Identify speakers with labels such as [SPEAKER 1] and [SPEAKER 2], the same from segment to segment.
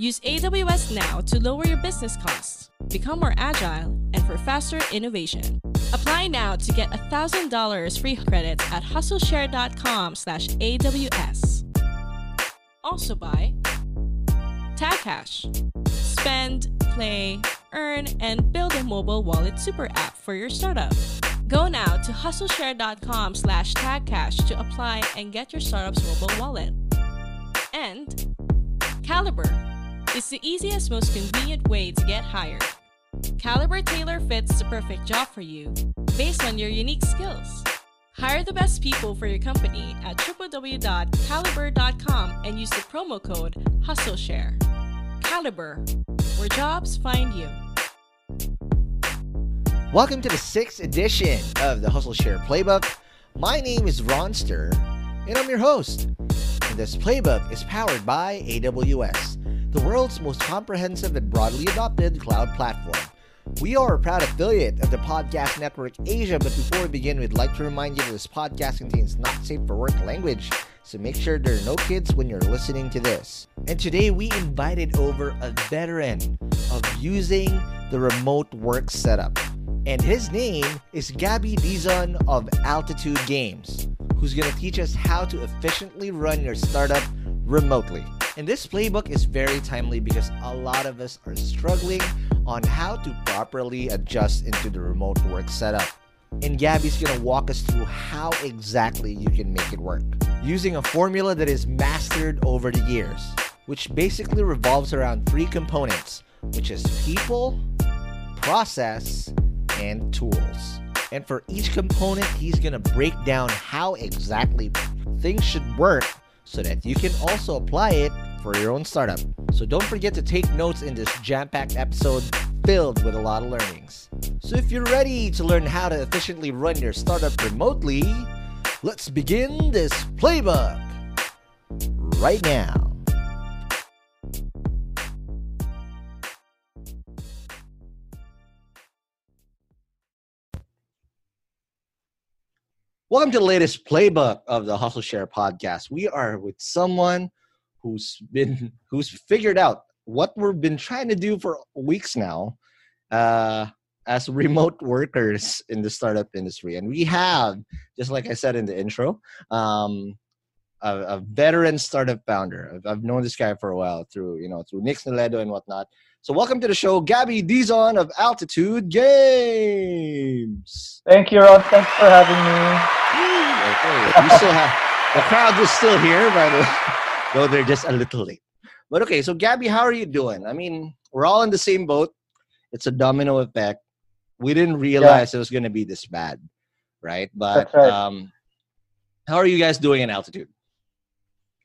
[SPEAKER 1] Use AWS now to lower your business costs, become more agile, and for faster innovation. Apply now to get $1,000 free credits at hustleshare.com slash AWS. Also by TagCash. Spend, play, earn, and build a mobile wallet super app for your startup. Go now to hustleshare.com slash tagcash to apply and get your startup's mobile wallet. And Kalibrr is the easiest, most convenient way to get hired. Kalibrr Tailor fits the perfect job for you based on your unique skills. Hire the best people for your company at www.kalibrr.com and use the promo code HustleShare. Kalibrr, where jobs find you.
[SPEAKER 2] Welcome to the sixth edition of the Hustle Share Playbook. My name is Ronster, and I'm your host. And this playbook is powered by AWS, the world's most comprehensive and broadly adopted cloud platform. We are a proud affiliate of the Podcast Network Asia, but before we begin, we'd like to remind you that this podcast contains not safe for work language, so make sure there are no kids when you're listening to this. And today we invited over a veteran of using the remote work setup. And his name is Gabby Dizon of Altitude Games, who's going to teach us how to efficiently run your startup remotely. And this playbook is very timely because a lot of us are struggling on how to properly adjust into the remote work setup. And Gabby's to walk us through how exactly you can make it work using a formula that is mastered over the years, which basically revolves around three components, which is people, process, and tools. And for each component, he's to break down how exactly things should work so that you can also apply it for your own startup. So don't forget to take notes in this jam packed episode filled with a lot of learnings. So if you're ready to learn how to efficiently run your startup remotely, let's begin this playbook right now. Welcome to the latest playbook of the Hustle Share podcast. We are with someone who's been who's figured out what we've been trying to do for weeks now uh, as remote workers in the startup industry. And we have, just like I said in the intro, um, a, a, veteran startup founder. I've, I've, known this guy for a while through you know through Nick Neledo and whatnot. So welcome to the show, Gabby Dizon of Altitude Games.
[SPEAKER 3] Thank you, Rod. Thanks for having me.
[SPEAKER 2] Okay, we still have the crowd is still here, by the way, though they're just a little late. But okay, so Gabby, how are you doing? I mean, we're all in the same boat. It's a domino effect. We didn't realize yeah. it was going to be this bad, right? But right. Um, how are you guys doing in altitude?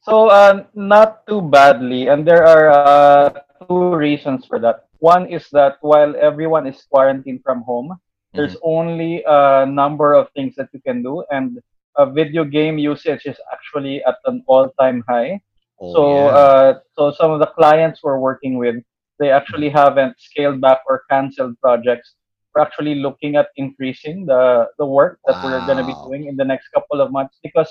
[SPEAKER 3] So, uh, not too badly, and there are uh, two reasons for that. One is that while everyone is quarantined from home, mm-hmm. there's only a number of things that you can do, and a video game usage is actually at an all-time high. Oh, so, yeah. uh, so some of the clients we're working with, they actually haven't scaled back or canceled projects. We're actually looking at increasing the the work that wow. we're going to be doing in the next couple of months because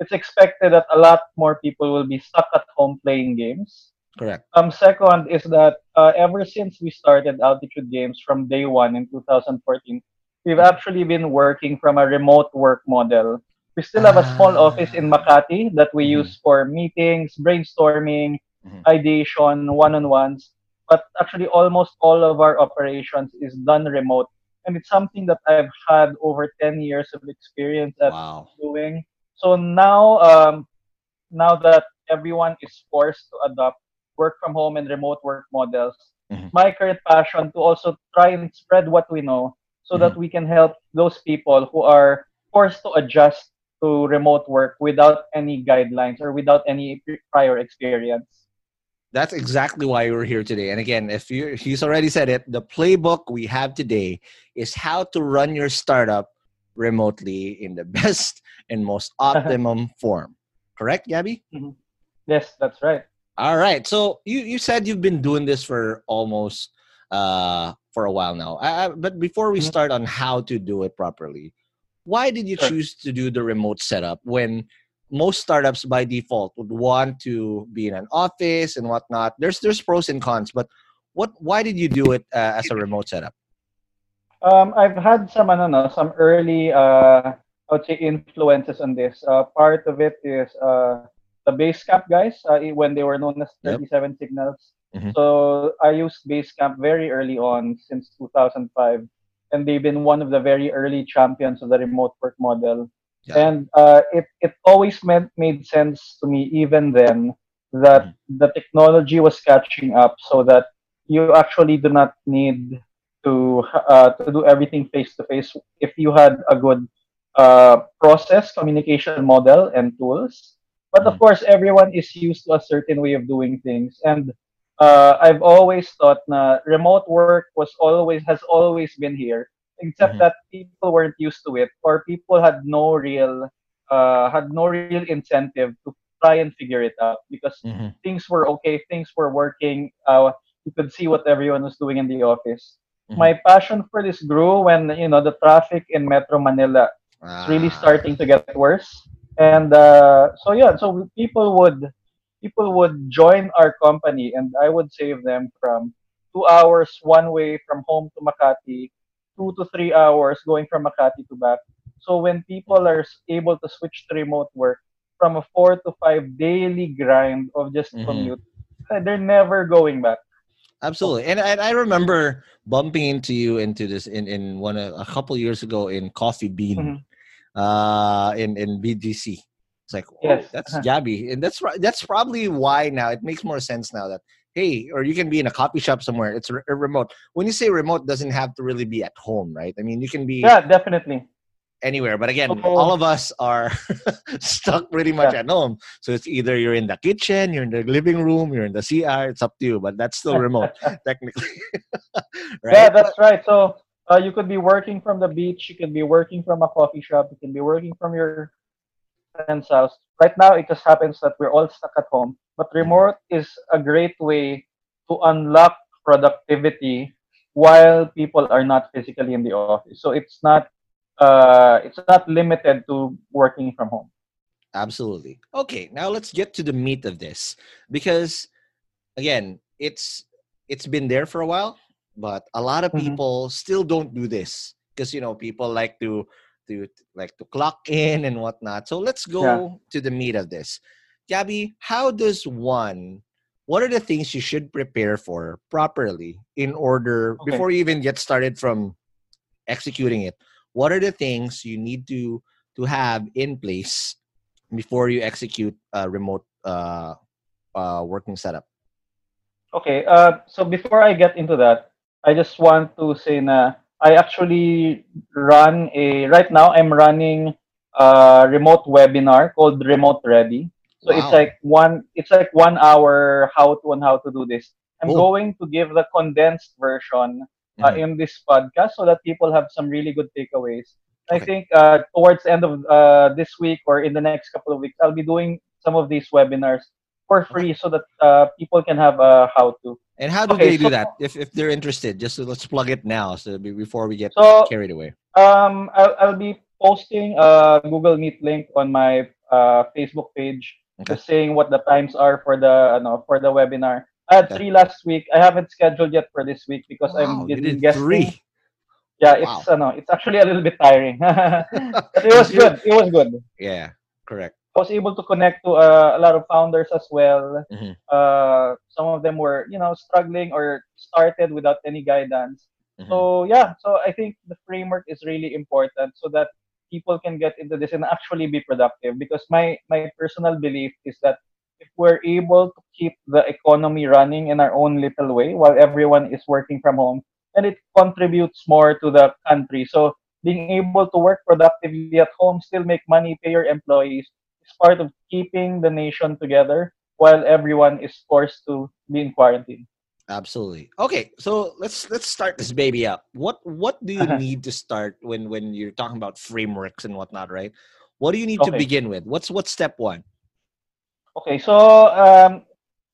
[SPEAKER 3] it's expected that a lot more people will be stuck at home playing games.
[SPEAKER 2] Correct.
[SPEAKER 3] Um, second is that uh, ever since we started Altitude Games from day one in 2014, we've actually been working from a remote work model. We still have a small ah. office in Makati that we mm-hmm. use for meetings, brainstorming, mm-hmm. ideation, one-on-ones. But actually, almost all of our operations is done remote, and it's something that I've had over 10 years of experience at wow. doing. So now, um, now that everyone is forced to adopt work from home and remote work models, mm-hmm. my current passion to also try and spread what we know so mm-hmm. that we can help those people who are forced to adjust to remote work without any guidelines or without any prior experience.
[SPEAKER 2] That's exactly why we're here today. And again, if you he's already said it, the playbook we have today is how to run your startup remotely in the best and most optimum form. Correct, Gabby?
[SPEAKER 3] Mm-hmm. Yes, that's right.
[SPEAKER 2] All right. So you, you said you've been doing this for almost uh, for a while now. Uh, but before we mm-hmm. start on how to do it properly, why did you sure. choose to do the remote setup when most startups by default would want to be in an office and whatnot? There's there's pros and cons, but what why did you do it uh, as a remote setup?
[SPEAKER 3] Um, I've had some ano, no, some early uh, I would say influences on this. Uh, part of it is uh, the Basecamp guys uh, when they were known as 37 yep. Signals. Mm-hmm. So I used Base Basecamp very early on since 2005, and they've been one of the very early champions of the remote work model. Yeah. And uh, it it always meant made sense to me even then that mm-hmm. the technology was catching up, so that you actually do not need to uh, to do everything face to face if you had a good uh, process communication model and tools but of mm. course everyone is used to a certain way of doing things and uh, i've always thought na remote work was always has always been here except mm-hmm. that people weren't used to it or people had no real uh, had no real incentive to try and figure it out because mm-hmm. things were okay things were working uh, you could see what everyone was doing in the office Mm-hmm. My passion for this grew when you know the traffic in Metro Manila ah. is really starting to get worse, and uh, so yeah, so people would people would join our company, and I would save them from two hours one way from home to Makati, two to three hours going from Makati to back. So when people are able to switch to remote work from a four to five daily grind of just mm-hmm. commute, they're never going back.
[SPEAKER 2] Absolutely, and, and I remember bumping into you into this in in one a, a couple years ago in Coffee Bean, mm-hmm. Uh, in in BGC. It's like, oh, yes. that's Gabby, and that's that's probably why now it makes more sense now that hey, or you can be in a coffee shop somewhere. It's re- remote. When you say remote, doesn't have to really be at home, right? I mean, you can be
[SPEAKER 3] yeah, definitely
[SPEAKER 2] anywhere. But again, oh. all of us are stuck pretty much yeah. at home. So it's either you're in the kitchen, you're in the living room, you're in the CR. It's up to you, but that's still remote technically.
[SPEAKER 3] right? Yeah, that's right. So uh, you could be working from the beach, you could be working from a coffee shop, you can be working from your friend's house. Right now, it just happens that we're all stuck at home. But remote is a great way to unlock productivity while people are not physically in the office. So it's not uh, it's not limited to working from home.
[SPEAKER 2] Absolutely. Okay, now let's get to the meat of this because again, it's it's been there for a while, but a lot of mm-hmm. people still don't do this because you know people like to to like to clock in and whatnot. So let's go yeah. to the meat of this. Gabby, how does one what are the things you should prepare for properly in order
[SPEAKER 3] Okay.
[SPEAKER 2] before you even get started from executing it? What are the things you need to to have in place before you execute a remote uh, uh, working setup?
[SPEAKER 3] Okay, uh, so before I get into that, I just want to say na I actually run a right now I'm running a remote webinar called Remote Ready. So it's like one it's like one hour how to on how to do this. I'm
[SPEAKER 2] Oh.
[SPEAKER 3] going to give the condensed version uh,
[SPEAKER 2] Mhm.
[SPEAKER 3] in this podcast so that people have some really good takeaways. I think uh, towards the end of uh, this week or in the next couple of weeks, I'll be doing some of these webinars for free so that uh, people can have a how to.
[SPEAKER 2] And how do
[SPEAKER 3] Okay,
[SPEAKER 2] they do
[SPEAKER 3] so-
[SPEAKER 2] that if, if they're interested? Just let's plug it now, so be- before we get
[SPEAKER 3] So
[SPEAKER 2] carried away.
[SPEAKER 3] um, I'll, I'll be posting a Google Meet link on my uh, Facebook page,
[SPEAKER 2] Okay.
[SPEAKER 3] just saying what the times are for the ano, for the webinar. I had
[SPEAKER 2] Okay.
[SPEAKER 3] three last week. I haven't scheduled yet for this week because
[SPEAKER 2] Wow,
[SPEAKER 3] I'm getting guesting.
[SPEAKER 2] three.
[SPEAKER 3] Yeah, it's ano, it's actually a little bit tiring, but it was good. It was good.
[SPEAKER 2] Yeah, correct.
[SPEAKER 3] I was able to connect to uh, a lot of founders as well.
[SPEAKER 2] Mhm.
[SPEAKER 3] Uh, some of them were, you know, struggling or started without any guidance.
[SPEAKER 2] Mhm.
[SPEAKER 3] So yeah, so I think the framework is really important so that people can get into this and actually be productive. Because my my personal belief is that if we're able to keep the economy running in our own little way while everyone is working from home, then it contributes more to the country. So being able to work productively at home, still make money, pay your employees, is part of keeping the nation together while everyone is forced to be in quarantine.
[SPEAKER 2] Absolutely. Okay, so let's let's start this baby up. What what do you
[SPEAKER 3] Uh-huh.
[SPEAKER 2] need to start when when you're talking about frameworks and whatnot, right? What do you need to begin with? What's what's step one?
[SPEAKER 3] Okay, so um,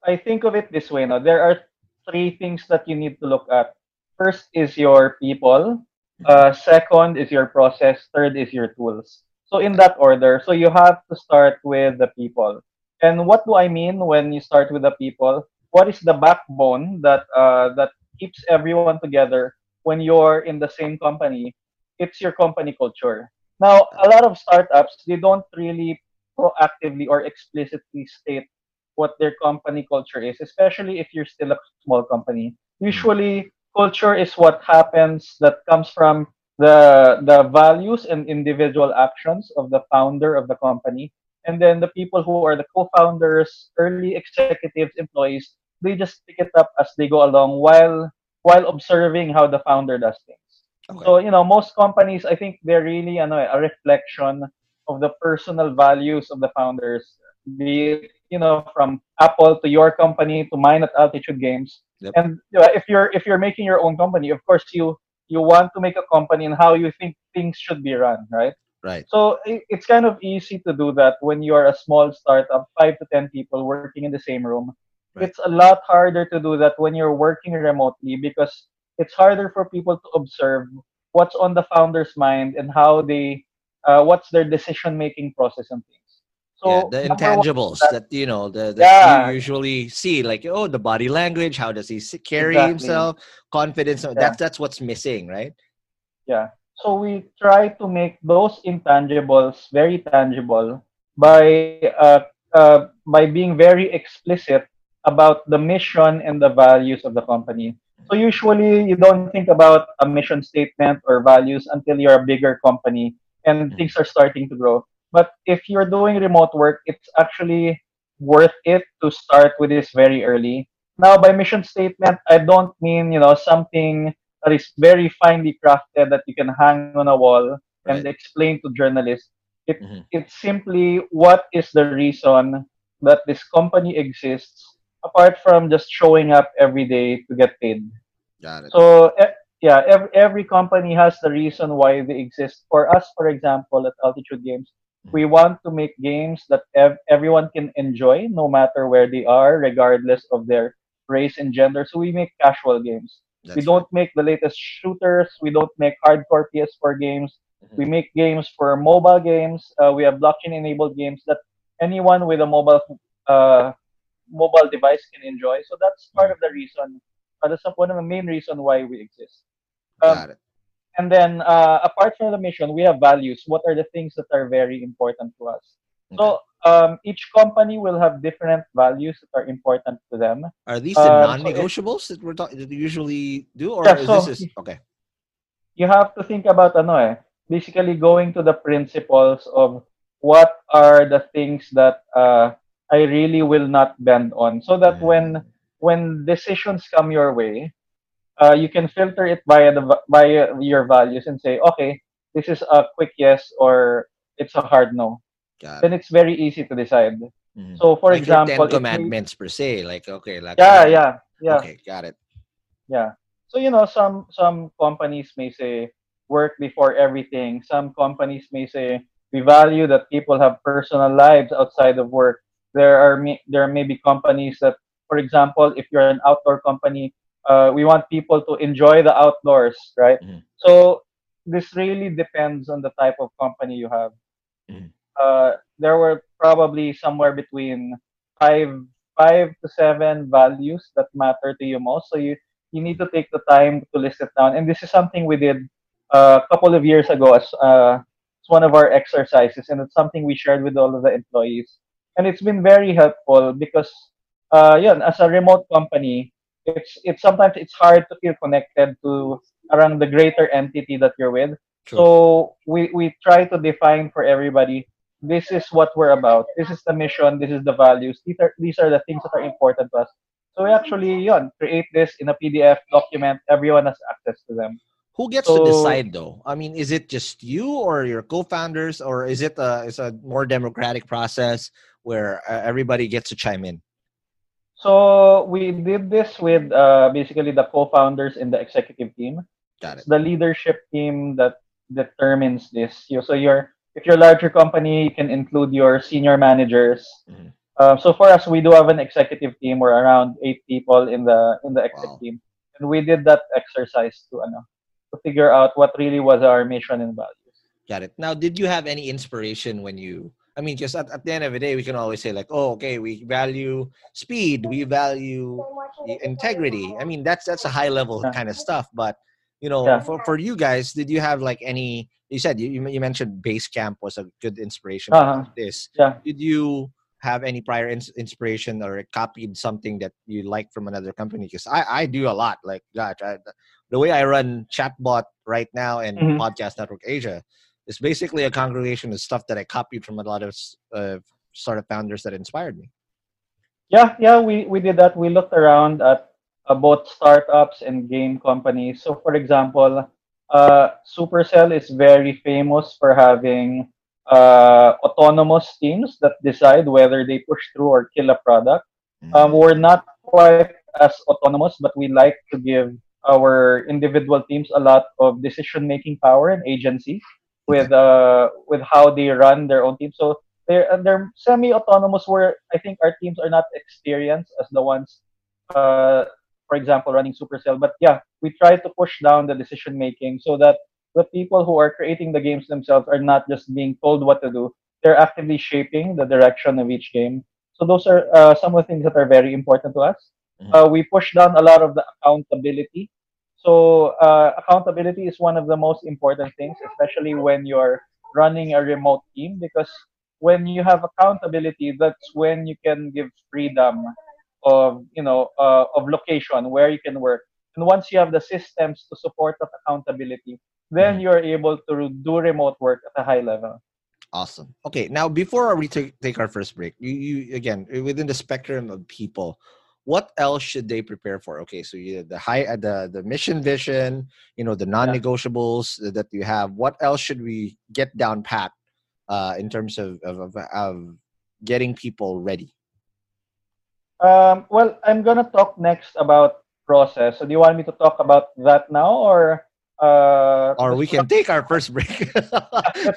[SPEAKER 3] I think of it this way. No, there are three things that you need to look at. First is your people. Uh, second is your process. Third is your tools. So in that order. So you have to start with the people. And what do I mean when you start with the people? What is the backbone that uh, that keeps everyone together when you're in the same company? It's your company culture. Now, a lot of startups they don't really proactively or explicitly state what their company culture is, especially if you're still a small company. Usually, culture is what happens that comes from the the values and individual actions of the founder of the company, and then the people who are the co-founders, early executives, employees, they just pick it up as they go along while while observing how the founder does things.
[SPEAKER 2] Okay.
[SPEAKER 3] So, you know, most companies, I think they're really ano, a reflection of the personal values of the founders. Be you know, from Apple to your company to mine at Altitude Games.
[SPEAKER 2] Yep.
[SPEAKER 3] And you know, if you're if you're making your own company, of course you you want to make a company and how you think things should be run, right?
[SPEAKER 2] right.
[SPEAKER 3] So it's kind of easy to do that when you are a small startup, five to ten people working in the same room.
[SPEAKER 2] Right.
[SPEAKER 3] It's a lot harder to do that when you're working remotely because it's harder for people to observe what's on the founder's mind and how they, uh, what's their decision making process and things. So
[SPEAKER 2] yeah, the intangibles that, you know the, that
[SPEAKER 3] Yeah.
[SPEAKER 2] you usually see, like oh, the body language, how does he carry
[SPEAKER 3] Exactly.
[SPEAKER 2] himself, confidence.
[SPEAKER 3] Yeah.
[SPEAKER 2] That's that's what's missing, right?
[SPEAKER 3] Yeah. So we try to make those intangibles very tangible by uh, uh, by being very explicit about the mission and the values of the company. So usually you don't think about a mission statement or values until you're a bigger company and
[SPEAKER 2] Mhm.
[SPEAKER 3] things are starting to grow. But if you're doing remote work, it's actually worth it to start with this very early. Now, by mission statement, I don't mean you know something that is very finely crafted that you can hang on a wall and explain to journalists. It,
[SPEAKER 2] Mhm.
[SPEAKER 3] It's simply what is the reason that this company exists apart from just showing up every day to get paid.
[SPEAKER 2] Got it.
[SPEAKER 3] So yeah, every, every company has the reason why they exist. For us, for example, at Altitude Games, we want to make games that ev- everyone can enjoy no matter where they are, regardless of their race and gender. So we make casual games.
[SPEAKER 2] That's
[SPEAKER 3] we don't make the latest shooters. We don't make hardcore PS4 games.
[SPEAKER 2] right.
[SPEAKER 3] We make games for mobile games. Uh, we have blockchain-enabled games that anyone with a mobile uh, mobile device can enjoy. So that's part of the reason. Uh, that's one of the main reason why we exist. Um,
[SPEAKER 2] Got it.
[SPEAKER 3] And then, uh, apart from the mission, we have values. What are the things that are very important to us? So um, each company will have different values that are important to them.
[SPEAKER 2] Are these the
[SPEAKER 3] Um,
[SPEAKER 2] non-negotiables that we're talking that you usually do, or
[SPEAKER 3] Yeah,
[SPEAKER 2] is
[SPEAKER 3] so-
[SPEAKER 2] this is okay?
[SPEAKER 3] You have to think about ano eh, basically going to the principles of what are the things that uh, I really will not bend on, so that when when decisions come your way, uh, you can filter it by the via your values and say, okay, this is a quick yes or it's a hard no.
[SPEAKER 2] Got
[SPEAKER 3] Then
[SPEAKER 2] it.
[SPEAKER 3] it's very easy to decide.
[SPEAKER 2] Mhm.
[SPEAKER 3] So, for
[SPEAKER 2] like
[SPEAKER 3] example,
[SPEAKER 2] Ten
[SPEAKER 3] we-
[SPEAKER 2] Commandments per se, like okay, like
[SPEAKER 3] yeah, yeah, yeah.
[SPEAKER 2] Okay, got it.
[SPEAKER 3] Yeah. So you know, some some companies may say work before everything. Some companies may say we value that people have personal lives outside of work. There are may, there may be companies that, for example, if you're an outdoor company, uh, we want people to enjoy the outdoors, right?
[SPEAKER 2] Mhm.
[SPEAKER 3] So this really depends on the type of company you have.
[SPEAKER 2] Mhm.
[SPEAKER 3] Uh, there were probably somewhere between five five to seven values that matter to you most. So you you need to take the time to list it down. And this is something we did uh, a couple of years ago as uh, it's one of our exercises, and it's something we shared with all of the employees. And it's been very helpful because, uh, yeah, as a remote company, it's it's sometimes it's hard to feel connected to around the greater entity that you're with.
[SPEAKER 2] True.
[SPEAKER 3] So we we try to define for everybody. This is what we're about. This is the mission. This is the values. These are these are the things that are important to us. So we actually, yun, create this in a PDF document. Everyone has access to them.
[SPEAKER 2] Who gets to decide though? I mean, is it just you or your co-founders, or is it a is a more democratic process where uh, everybody gets to chime in?
[SPEAKER 3] So we did this with uh, basically the co-founders in the executive team.
[SPEAKER 2] Got it.
[SPEAKER 3] It's the leadership team that determines this. So you're if you're a larger company, you can include your senior managers.
[SPEAKER 2] Mhm.
[SPEAKER 3] Uh, so for us, we do have an executive team. We're around eight people in the in the exec
[SPEAKER 2] Wow.
[SPEAKER 3] team, and we did that exercise to ano, to figure out what really was our mission and values.
[SPEAKER 2] Got it. Now, did you have any inspiration when you? I mean, just at, at the end of the day, we can always say like, "Oh, okay, we value speed, we value integrity." I mean, that's that's a high level
[SPEAKER 3] Yeah.
[SPEAKER 2] kind of stuff. But you know,
[SPEAKER 3] Yeah.
[SPEAKER 2] for for you guys, did you have like any? You said you you mentioned Basecamp was a good inspiration
[SPEAKER 3] Uh-huh.
[SPEAKER 2] for this.
[SPEAKER 3] Yeah.
[SPEAKER 2] Did you have any prior ins- inspiration or copied something that you like from another company? Because I I do a lot. Like, gosh, I, the way I run chatbot right now and
[SPEAKER 3] Mhm.
[SPEAKER 2] Podcast Network Asia is basically a congregation of stuff that I copied from a lot of uh, startup founders that inspired me.
[SPEAKER 3] Yeah, yeah, we, we did that. We looked around at uh, both startups and game companies. So, for example, uh, Supercell is very famous for having uh, autonomous teams that decide whether they push through or kill a product. Um, we're not quite as autonomous, but we like to give our individual teams a lot of decision-making power and agency with uh, with how they run their own team. So they're they're semi-autonomous. Where I think our teams are not experienced as the ones, uh, for example, running Supercell. But yeah, we try to push down the decision-making so that the people who are creating the games themselves are not just being told what to do. They're actively shaping the direction of each game. So those are uh, some of the things that are very important to us.
[SPEAKER 2] Mhm.
[SPEAKER 3] Uh, we push down a lot of the accountability. So uh, accountability is one of the most important things, especially when you're running a remote team, because when you have accountability, that's when you can give freedom of you know uh, of location where you can work. And once you have the systems to support that accountability, then
[SPEAKER 2] Mhm.
[SPEAKER 3] you're able to do remote work at a high level.
[SPEAKER 2] Awesome. Okay, now before we take take our first break, you, you again within the spectrum of people, what else should they prepare for? Okay, so you the high uh, the the mission vision, you know, the non-negotiables that you have. What else should we get down pat uh, in terms of of, of of getting people ready?
[SPEAKER 3] Um, well, I'm gonna talk next about process. So do you want me to talk about that now, or uh,
[SPEAKER 2] Or we can take our first break.
[SPEAKER 3] let's take,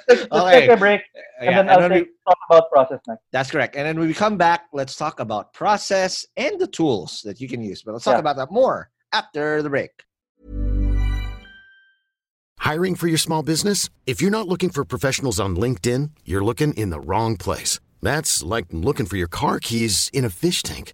[SPEAKER 3] let's
[SPEAKER 2] Okay.
[SPEAKER 3] take a break, and
[SPEAKER 2] Yeah,
[SPEAKER 3] then I'll
[SPEAKER 2] when we-
[SPEAKER 3] talk about process next.
[SPEAKER 2] That's correct. And then when we come back, let's talk about process and the tools that you can use. But let's talk
[SPEAKER 3] Yeah.
[SPEAKER 2] about that more after the break.
[SPEAKER 4] Hiring for your small business? If you're not looking for professionals on LinkedIn, you're looking in the wrong place. That's like looking for your car keys in a fish tank.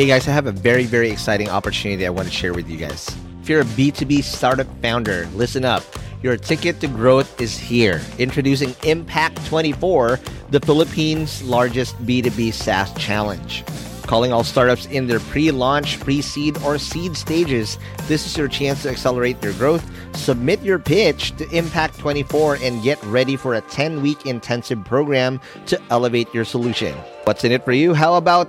[SPEAKER 2] Hey guys, I have a very, very exciting opportunity I want to share with you guys. If you're a B2B startup founder, listen up. Your ticket to growth is here. Introducing Impact 24, the Philippines' largest B2B SaaS challenge. Calling all startups in their pre launch, pre seed, or seed stages, this is your chance to accelerate your growth. Submit your pitch to Impact 24 and get ready for a 10 week intensive program to elevate your solution. What's in it for you? How about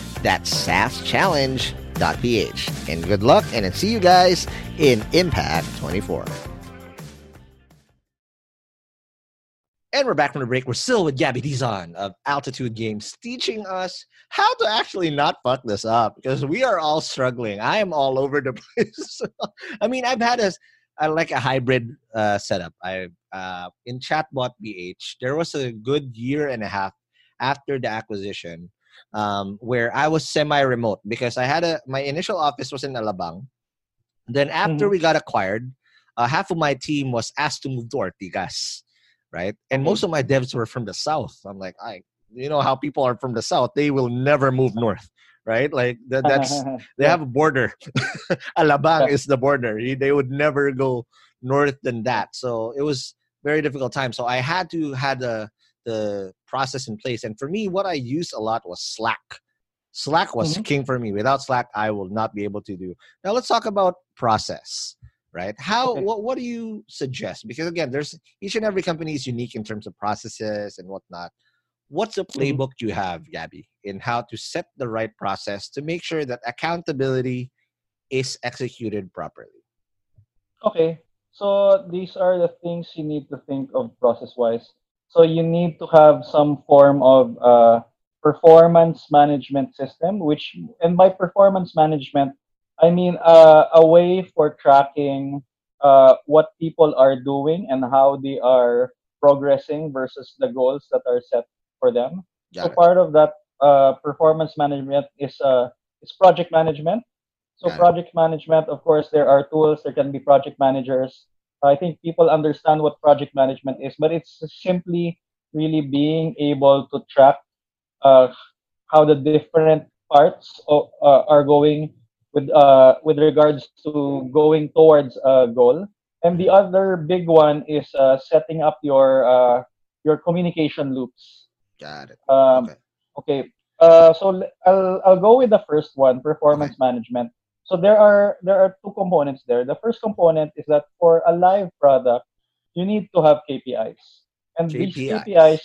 [SPEAKER 2] That's saaschallenge.ph. And good luck, and I'll see you guys in Impact 24. And we're back from the break. We're still with Gabby Dizon of Altitude Games, teaching us how to actually not fuck this up because we are all struggling. I am all over the place. I mean, I've had a, a like a hybrid uh, setup. I uh, in Chatbot PH, there was a good year and a half after the acquisition um, where I was semi-remote because I had a my initial office was in Alabang. Then after mm-hmm. we got acquired, uh, half of my team was asked to move to Ortigas right? And most of my devs were from the south. I'm like, I, you know how people are from the south, they will never move north, right? Like that, that's they have a border. Alabang is the border. They would never go north than that. So it was very difficult time. So I had to had the the process in place. And for me, what I used a lot was Slack. Slack was mm-hmm. king for me. Without Slack, I will not be able to do. Now let's talk about process right how okay. what, what do you suggest because again there's each and every company is unique in terms of processes and whatnot what's the mm-hmm. playbook mm-hmm. you have gabby in how to set the right process to make sure that accountability is executed properly
[SPEAKER 3] okay so these are the things you need to think of process wise so you need to have some form of uh, performance management system which and by performance management I mean, uh, a way for tracking uh, what people are doing and how they are progressing versus the goals that are set for them. Got so it. part of that uh, performance management is uh, is project management. So Got project it. management, of course, there are tools. There can be project managers. I think people understand what project management is, but it's simply really being able to track uh, how the different parts of, uh, are going with uh, with regards to going towards a goal. And the other big one is uh, setting up your uh, your communication loops.
[SPEAKER 2] Got it.
[SPEAKER 3] Um, okay. Okay. Uh, so I'll I'll go with the first one, performance okay. management. So there are there are two components there. The first component is that for a live product, you need to have KPIs, and KPIs. these KPIs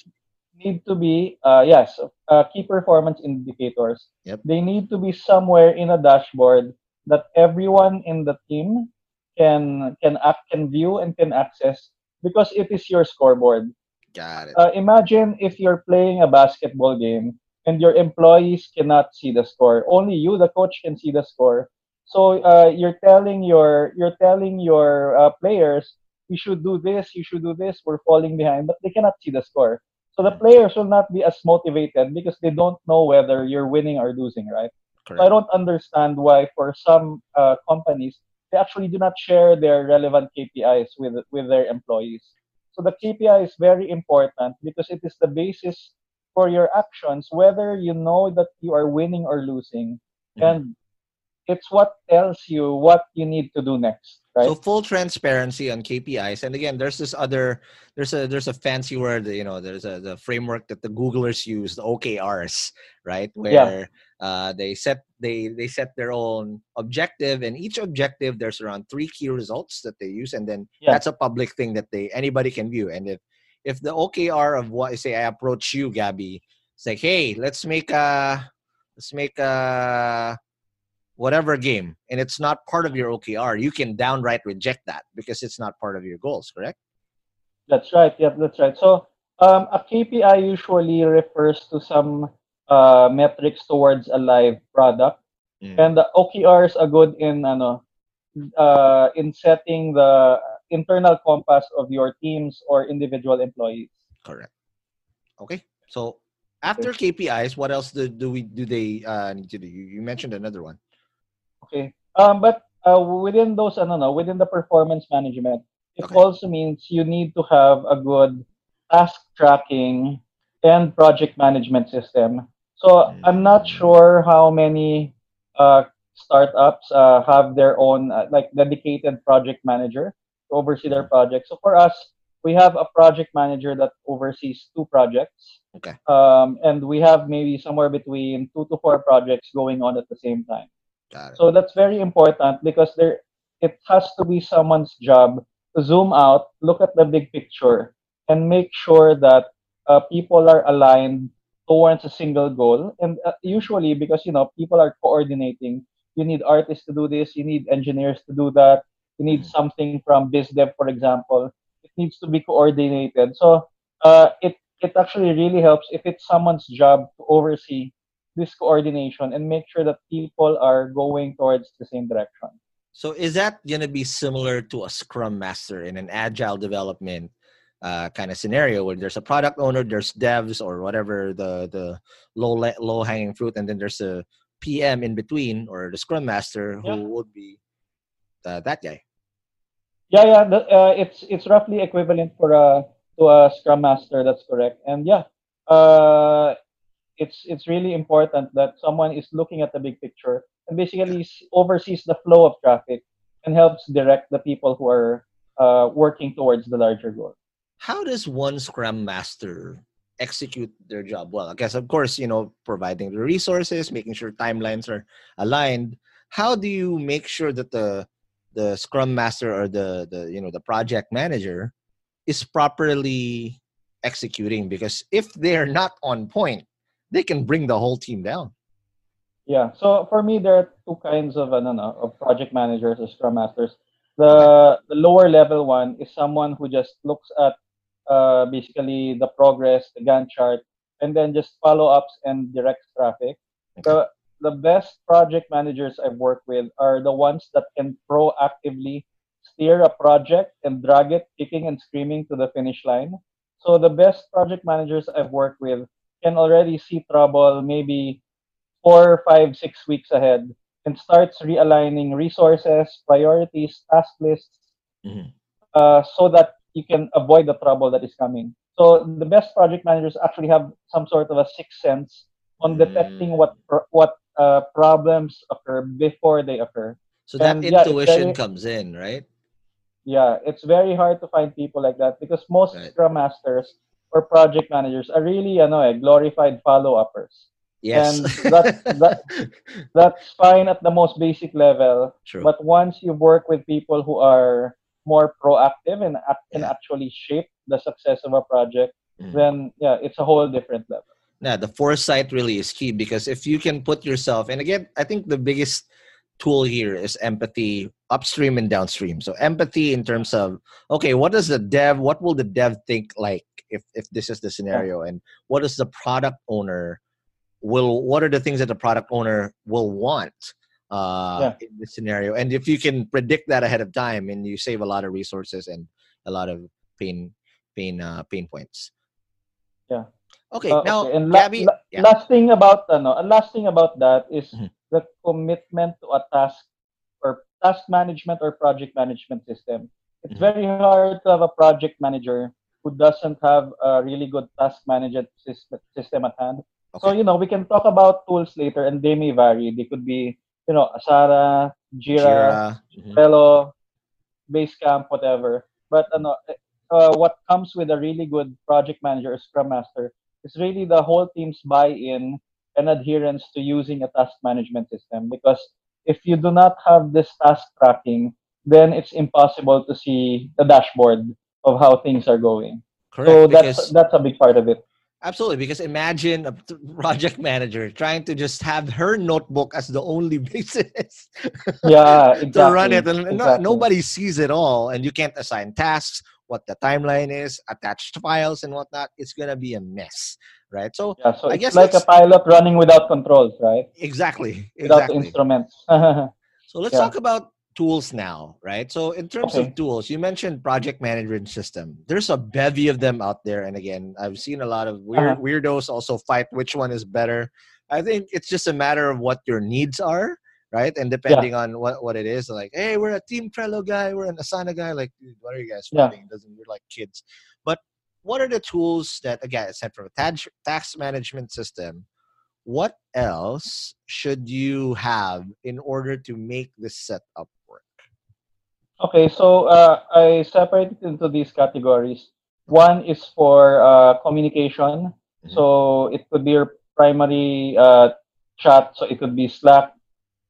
[SPEAKER 3] need to be uh, yes uh, key performance indicators
[SPEAKER 2] yep.
[SPEAKER 3] they need to be somewhere in a dashboard that everyone in the team can can act can view and can access because it is your scoreboard
[SPEAKER 2] got it
[SPEAKER 3] uh, imagine if you're playing a basketball game and your employees cannot see the score only you the coach can see the score so uh, you're telling your you're telling your uh, players you should do this you should do this we're falling behind but they cannot see the score so the players will not be as motivated because they don't know whether you're winning or losing, right? Correct. So I don't understand why for some uh, companies they actually do not share their relevant KPIs with with their employees. So the KPI is very important because it is the basis for your actions, whether you know that you are winning or losing,
[SPEAKER 2] Mhm.
[SPEAKER 3] and it's what tells you what you need to do next, right?
[SPEAKER 2] So full transparency on KPIs, and again, there's this other, there's a there's a fancy word, you know, there's a the framework that the Googlers use, the OKRs, right? Where uh, they set they they set their own objective, and each objective there's around three key results that they use, and then
[SPEAKER 3] Yeah.
[SPEAKER 2] that's a public thing that they anybody can view. And if if the OKR of what say I approach you, Gabby, it's like, hey, let's make a let's make a whatever game and it's not part of your OKR, you can downright reject that because it's not part of your goals, correct?
[SPEAKER 3] That's right. Yep, that's right. So um, a KPI usually refers to some uh, metrics towards a live product,
[SPEAKER 2] Mm.
[SPEAKER 3] and the OKRs are good in ano, uh, in setting the internal compass of your teams or individual employees.
[SPEAKER 2] Correct. Okay. So after KPIs, what else do, do we do they uh, need to do? You, you mentioned another one.
[SPEAKER 3] Okay. Um, but uh, within those, ano, no, within the performance management, it
[SPEAKER 2] Okay.
[SPEAKER 3] also means you need to have a good task tracking and project management system. So I'm not
[SPEAKER 2] Mm.
[SPEAKER 3] sure how many uh, startups uh, have their own uh, like dedicated project manager to oversee their projects. So for us, we have a project manager that oversees two projects.
[SPEAKER 2] Okay.
[SPEAKER 3] Um, and we have maybe somewhere between two to four projects going on at the same time. So that's very important because there it has to be someone's job to zoom out, look at the big picture, and make sure that uh, people are aligned towards a single goal. And uh, usually, because you know people are coordinating, you need artists to do this, you need engineers to do that, you need
[SPEAKER 2] Mhm.
[SPEAKER 3] something from biz dev, for example. It needs to be coordinated. So uh, it it actually really helps if it's someone's job to oversee this coordination and make sure that people are going towards the same direction.
[SPEAKER 2] So is that going to be similar to a scrum master in an agile development uh, kind of scenario where there's a product owner, there's devs or whatever the the low le- low hanging fruit, and then there's a PM in between or the scrum master who
[SPEAKER 3] Yeah.
[SPEAKER 2] would be uh, that guy.
[SPEAKER 3] Yeah, yeah, the, uh, it's it's roughly equivalent for a to a scrum master. That's correct. And yeah, uh, it's it's really important that someone is looking at the big picture and basically oversees the flow of traffic and helps direct the people who are uh, working towards the larger goal.
[SPEAKER 2] How does one scrum master execute their job well? I guess of course you know providing the resources, making sure timelines are aligned. How do you make sure that the the scrum master or the the you know the project manager is properly executing because if they're not on point they can bring the whole team down
[SPEAKER 3] Yeah. So for me, there are two kinds of ano, no, of project managers or scrum masters. The the lower level one is someone who just looks at uh, basically the progress, the Gantt chart, and then just follow ups and directs traffic. The the best project managers I've worked with are the ones that can proactively steer a project and drag it kicking and screaming to the finish line. So the best project managers I've worked with can already see trouble maybe four, five, six weeks ahead and starts realigning resources, priorities, task lists,
[SPEAKER 2] Mhm.
[SPEAKER 3] uh, so that you can avoid the trouble that is coming. So the best project managers actually have some sort of a sixth sense on detecting
[SPEAKER 2] Mm.
[SPEAKER 3] what what uh, problems occur before they occur.
[SPEAKER 2] so that
[SPEAKER 3] And, yeah,
[SPEAKER 2] intuition
[SPEAKER 3] very-
[SPEAKER 2] comes in right
[SPEAKER 3] Yeah, it's very hard to find people like that because most
[SPEAKER 2] Right.
[SPEAKER 3] scrum masters or project managers are really ano, eh, glorified follow-uppers.
[SPEAKER 2] yes
[SPEAKER 3] And that- that- That's fine at the most basic level,
[SPEAKER 2] true
[SPEAKER 3] but once you work with people who are more proactive and can
[SPEAKER 2] Yeah.
[SPEAKER 3] actually shape the success of a project,
[SPEAKER 2] Mhm.
[SPEAKER 3] then yeah, it's a whole different level.
[SPEAKER 2] yeah the foresight really is key because if you can put yourself and again i think the biggest tool here is empathy upstream and downstream so empathy in terms of okay what does the dev what will the dev think like if if this is the scenario and what is the product owner will what are the things that the product owner will want uh
[SPEAKER 3] Yeah.
[SPEAKER 2] in this scenario and if you can predict that ahead of time and you save a lot of resources and a lot of pain pain uh pain points
[SPEAKER 3] Yeah.
[SPEAKER 2] okay
[SPEAKER 3] Uh,
[SPEAKER 2] now
[SPEAKER 3] okay, and la-
[SPEAKER 2] Gabby,
[SPEAKER 3] la-
[SPEAKER 2] yeah.
[SPEAKER 3] last thing about ano, last thing about that is
[SPEAKER 2] Mhm.
[SPEAKER 3] the commitment to a task or task management or project management system. It's
[SPEAKER 2] Mhm.
[SPEAKER 3] very hard to have a project manager who doesn't have a really good task management system at hand. Okay. So, you know, we can talk about tools later and they may vary. They could be, you know, Asana, Jira, Jira. Mm-hmm. Basecamp, whatever. But ano, uh, what comes with a really good project manager or scrum master is really the whole team's buy-in and adherence to using a task management system because if you do not have this task tracking then it's impossible to see the dashboard of how things are going Correct, so that's that's a big part of it
[SPEAKER 2] Absolutely, because imagine a project manager trying to just have her notebook as the only basis.
[SPEAKER 3] Yeah, exactly.
[SPEAKER 2] to run it, and exactly. no, nobody sees it all, and you can't assign tasks, what the timeline is, attached files, and whatnot. It's gonna be a mess, right? So,
[SPEAKER 3] yeah, so I guess like a pilot running without controls, right?
[SPEAKER 2] Exactly,
[SPEAKER 3] without instruments.
[SPEAKER 2] so let's yeah. talk about tools now, right? So in terms okay. of tools, you mentioned project management system. There's a bevy of them out there, and again, I've seen a lot of weird uh-huh. weirdos also fight which one is better. I think it's just a matter of what your needs are, right? And depending yeah. on what, what it is, like, hey, we're a Team Trello guy, we're an Asana guy. Like, what are you guys fighting? Yeah. It doesn't you're like kids. But what are the tools that again, aside from a tax, task management system, what else should you have in order to make this setup
[SPEAKER 3] Okay, so uh, I separated into these categories. One is for uh, communication. Mm-hmm. So it could be your primary uh, chat. So it could be Slack,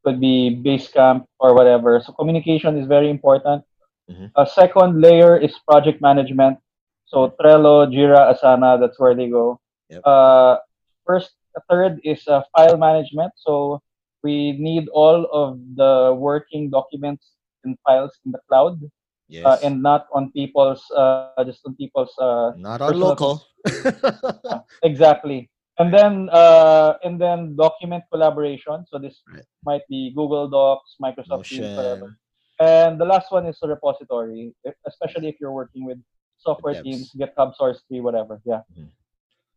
[SPEAKER 3] could be Basecamp or whatever. So communication is very important. Mm-hmm. A second layer is project management. So Trello, Jira, Asana, that's where they go. Yep. Uh, first, third is uh, file management. So we need all of the working documents and files in the cloud uh, yes. uh, and not on people's uh, just on people's uh,
[SPEAKER 2] not on local
[SPEAKER 3] exactly and then uh, and then document collaboration so this right. might be google docs microsoft Teams whatever and the last one is a repository especially if you're working with software teams github source tree whatever yeah mm-hmm.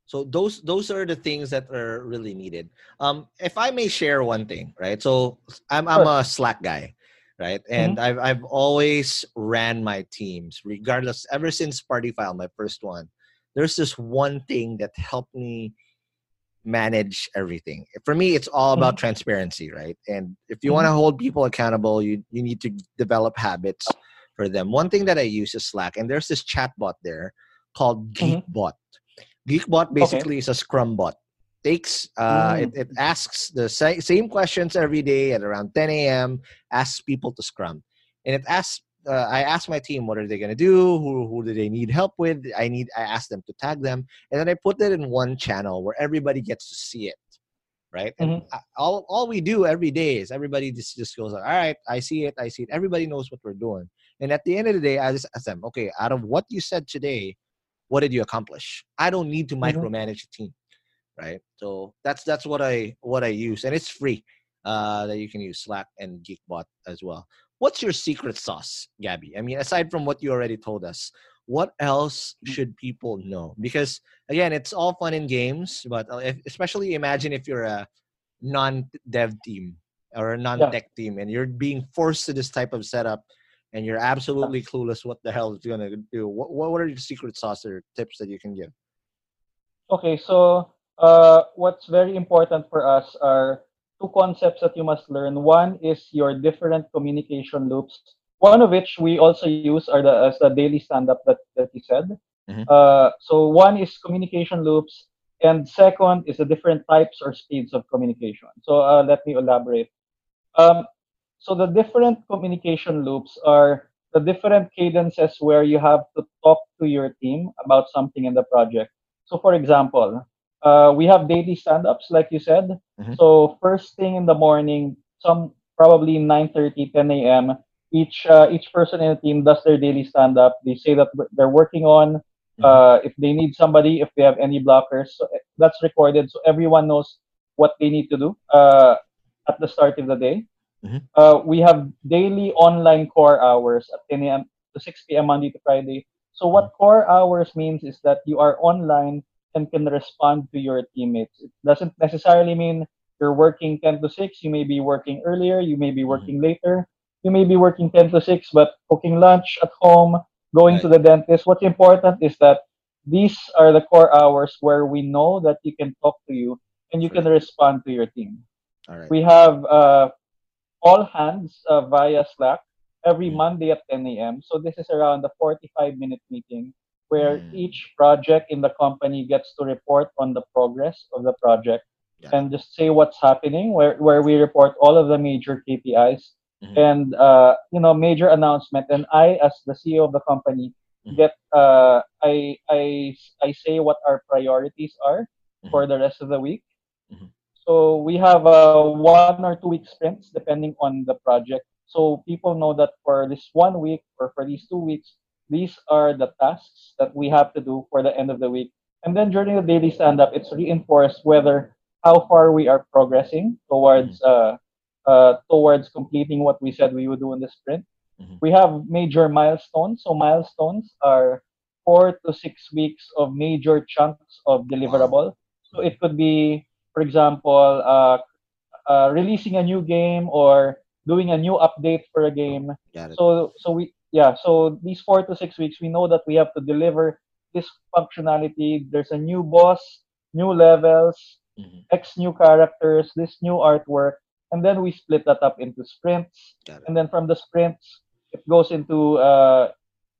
[SPEAKER 2] So those those are the things that are really needed. Um, if I may share one thing, right? So I'm I'm a Slack guy, right? And mm-hmm. I've I've always ran my teams, regardless. Ever since Party File, my first one, there's this one thing that helped me manage everything. For me, it's all about mm-hmm. transparency, right? And if you mm-hmm. want to hold people accountable, you you need to develop habits for them. One thing that I use is Slack, and there's this chat bot there called mm-hmm. Geekbot. Geekbot basically okay. is a Scrum bot takes uh, mm. it, it asks the sa- same questions every day at around 10 a.m asks people to scrum. And it asks uh, i ask my team what are they going to do? Who, who do they need help with? I need i ask them to tag them and then i put it in one channel where everybody gets to see it right? Mm-hmm. and I, all, all we do every day is everybody just, just goes all right i see it i see it. Everybody knows what we're doing. And at the end of the day i just ask them okay out of what you said today what did you accomplish? I don't need to mm-hmm. micromanage the team right? So that's that's what I what I use, and it's free. Uh, that you can use Slack and Geekbot as well. What's your secret sauce, Gabby? I mean, aside from what you already told us, what else mm. should people know? Because again, it's all fun and games, but uh, if, especially imagine if you're a non-dev team or a non-tech yeah. team, and you're being forced to this type of setup, and you're absolutely clueless what the hell is going to do. What what are your secret sauce or tips that you can give?
[SPEAKER 3] Okay, so uh, what's very important for us are two concepts that you must learn. One is your different communication loops. One of which we also use are the as the daily stand-up that, that you said. Mm-hmm. Uh, so one is communication loops, and second is the different types or speeds of communication. So uh, let me elaborate. Um, so the different communication loops are the different cadences where you have to talk to your team about something in the project. So for example, uh, we have daily stand-ups, like you said. Mm-hmm. So first thing in the morning, some probably 9:30, 10 a.m. Each uh, each person in the team does their daily stand-up. They say that they're working on. Mm-hmm. Uh, if they need somebody, if they have any blockers, so eh, that's recorded, so everyone knows what they need to do uh, at the start of the day. Mm-hmm. Uh, we have daily online core hours at 10 a.m. to 6 p.m. Monday to Friday. So what mm-hmm. core hours means is that you are online and can respond to your teammates. It doesn't necessarily mean you're working 10 to 6. You may be working earlier, you may be mm-hmm. working mm-hmm. later, you may be working 10 to 6, but cooking lunch at home, going right. to the dentist. What's important is that these are the core hours where we know that you can talk to you and you can respond to your team.
[SPEAKER 2] All right.
[SPEAKER 3] We have uh, all hands uh, via Slack every
[SPEAKER 2] Mm.
[SPEAKER 3] Monday at 10 a.m. So this is around a 45 minute meeting where
[SPEAKER 2] Mm.
[SPEAKER 3] each project in the company gets to report on the progress of the project
[SPEAKER 2] Yeah.
[SPEAKER 3] and just say what's happening where, where we report all of the major KPIs
[SPEAKER 2] Mhm.
[SPEAKER 3] and uh, you know major announcement and I as the CEO of the company
[SPEAKER 2] Mhm.
[SPEAKER 3] get uh, I, I I say what our priorities are for the rest of the week
[SPEAKER 2] Mhm.
[SPEAKER 3] so we have uh, one or two week sprints depending on the project. So people know that for this one week or for these two weeks, these are the tasks that we have to do for the end of the week. And then during the daily stand up, it's reinforced whether how far we are progressing towards uh, uh, towards completing what we said we would do in the sprint.
[SPEAKER 2] Mhm.
[SPEAKER 3] We have major milestones. So milestones are four to six weeks of major chunks of deliverable. So it could be, for example, uh, uh, releasing a new game or doing a new update for a game. So so we yeah, so these four to six weeks, we know that we have to deliver this functionality. There's a new boss, new levels,
[SPEAKER 2] Mhm.
[SPEAKER 3] X new characters, this new artwork, and then we split that up into sprints. And then from the sprints, it goes into uh,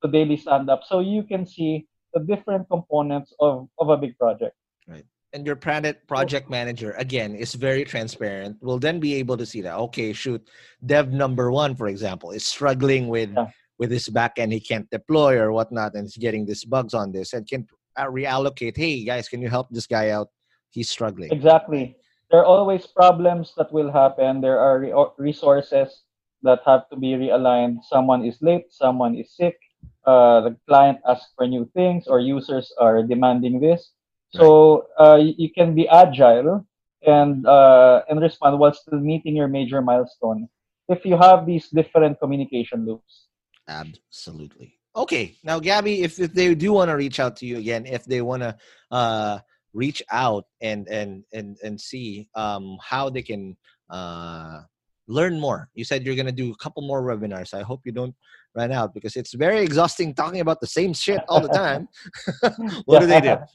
[SPEAKER 3] the daily stand up. So you can see the different components of, of a big project. Right.
[SPEAKER 2] And your project project manager again is very transparent will then be able to see that okay shoot dev number one for example is struggling with
[SPEAKER 3] Yeah.
[SPEAKER 2] With this backend he can't deploy or whatnot and he's getting these bugs on this and can uh, reallocate hey guys can you help this guy out he's struggling
[SPEAKER 3] Exactly. There are always problems that will happen. There are re- resources that have to be realigned. Someone is late, someone is sick, uh, the client asks for new things, or users are demanding this. So uh, you can be agile and uh, and respond while still meeting your major milestone if you have these different communication loops.
[SPEAKER 2] Absolutely okay now gabby if, if they do want to reach out to you again if they want to uh reach out and and and and see um how they can uh learn more you said you're going to do a couple more webinars i hope you don't run out because it's very exhausting talking about the same shit all the time what do they do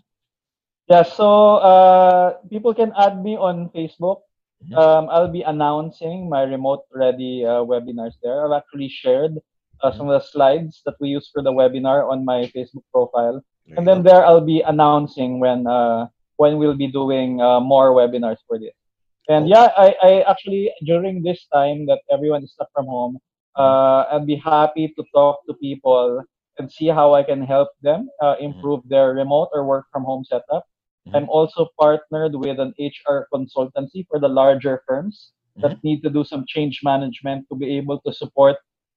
[SPEAKER 3] Yeah, so uh, people can add me on Facebook.
[SPEAKER 2] Mhm.
[SPEAKER 3] Um, I'll be announcing my remote ready uh, webinars there. I've actually shared uh,
[SPEAKER 2] Mm-hmm.
[SPEAKER 3] some of the slides that we use for the webinar on my Facebook profile.
[SPEAKER 2] There
[SPEAKER 3] And then
[SPEAKER 2] go.
[SPEAKER 3] there I'll be announcing when uh, when we'll be doing uh, more webinars for this. And yeah, I, I actually during this time that everyone is stuck from home, uh, I'd be happy to talk to people and see how I can help them uh, improve their remote or work from home setup.
[SPEAKER 2] Mhm.
[SPEAKER 3] I'm also partnered with an HR consultancy for the larger firms that need to do some change management to be able to support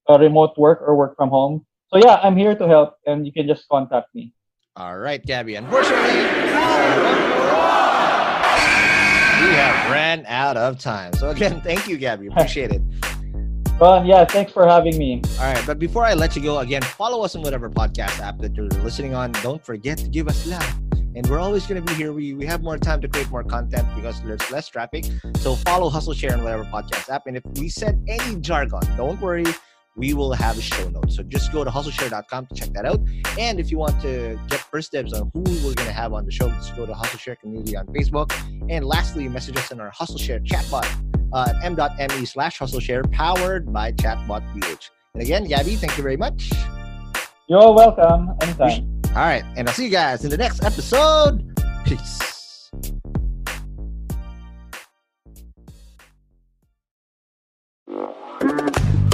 [SPEAKER 3] uh, remote work or work from home. So yeah, I'm here to help, and you can just contact me.
[SPEAKER 2] All right, Gabby. Unfortunately, we have ran out of time. So again, thank you, Gabby. Appreciate it.
[SPEAKER 3] Ron, yeah, thanks for having me.
[SPEAKER 2] All right, but before I let you go, again, follow us on whatever podcast app that you're listening on. Don't forget to give us love. And we're always going to be here. We, we have more time to create more content because there's less traffic. So follow Hustle Share on whatever podcast app. And if we said any jargon, don't worry, we will have a show notes. So just go to hustleshare.com to check that out. And if you want to get first dibs on who we're going to have on the show, just go to Hustle Share Community on Facebook. And lastly, message us in our Hustle Share chatbot uh, at m.me slash hustle share powered by chatbot ph and again gabby thank you very much
[SPEAKER 3] You're welcome. Anytime.
[SPEAKER 2] all right and i'll see you guys in the next episode peace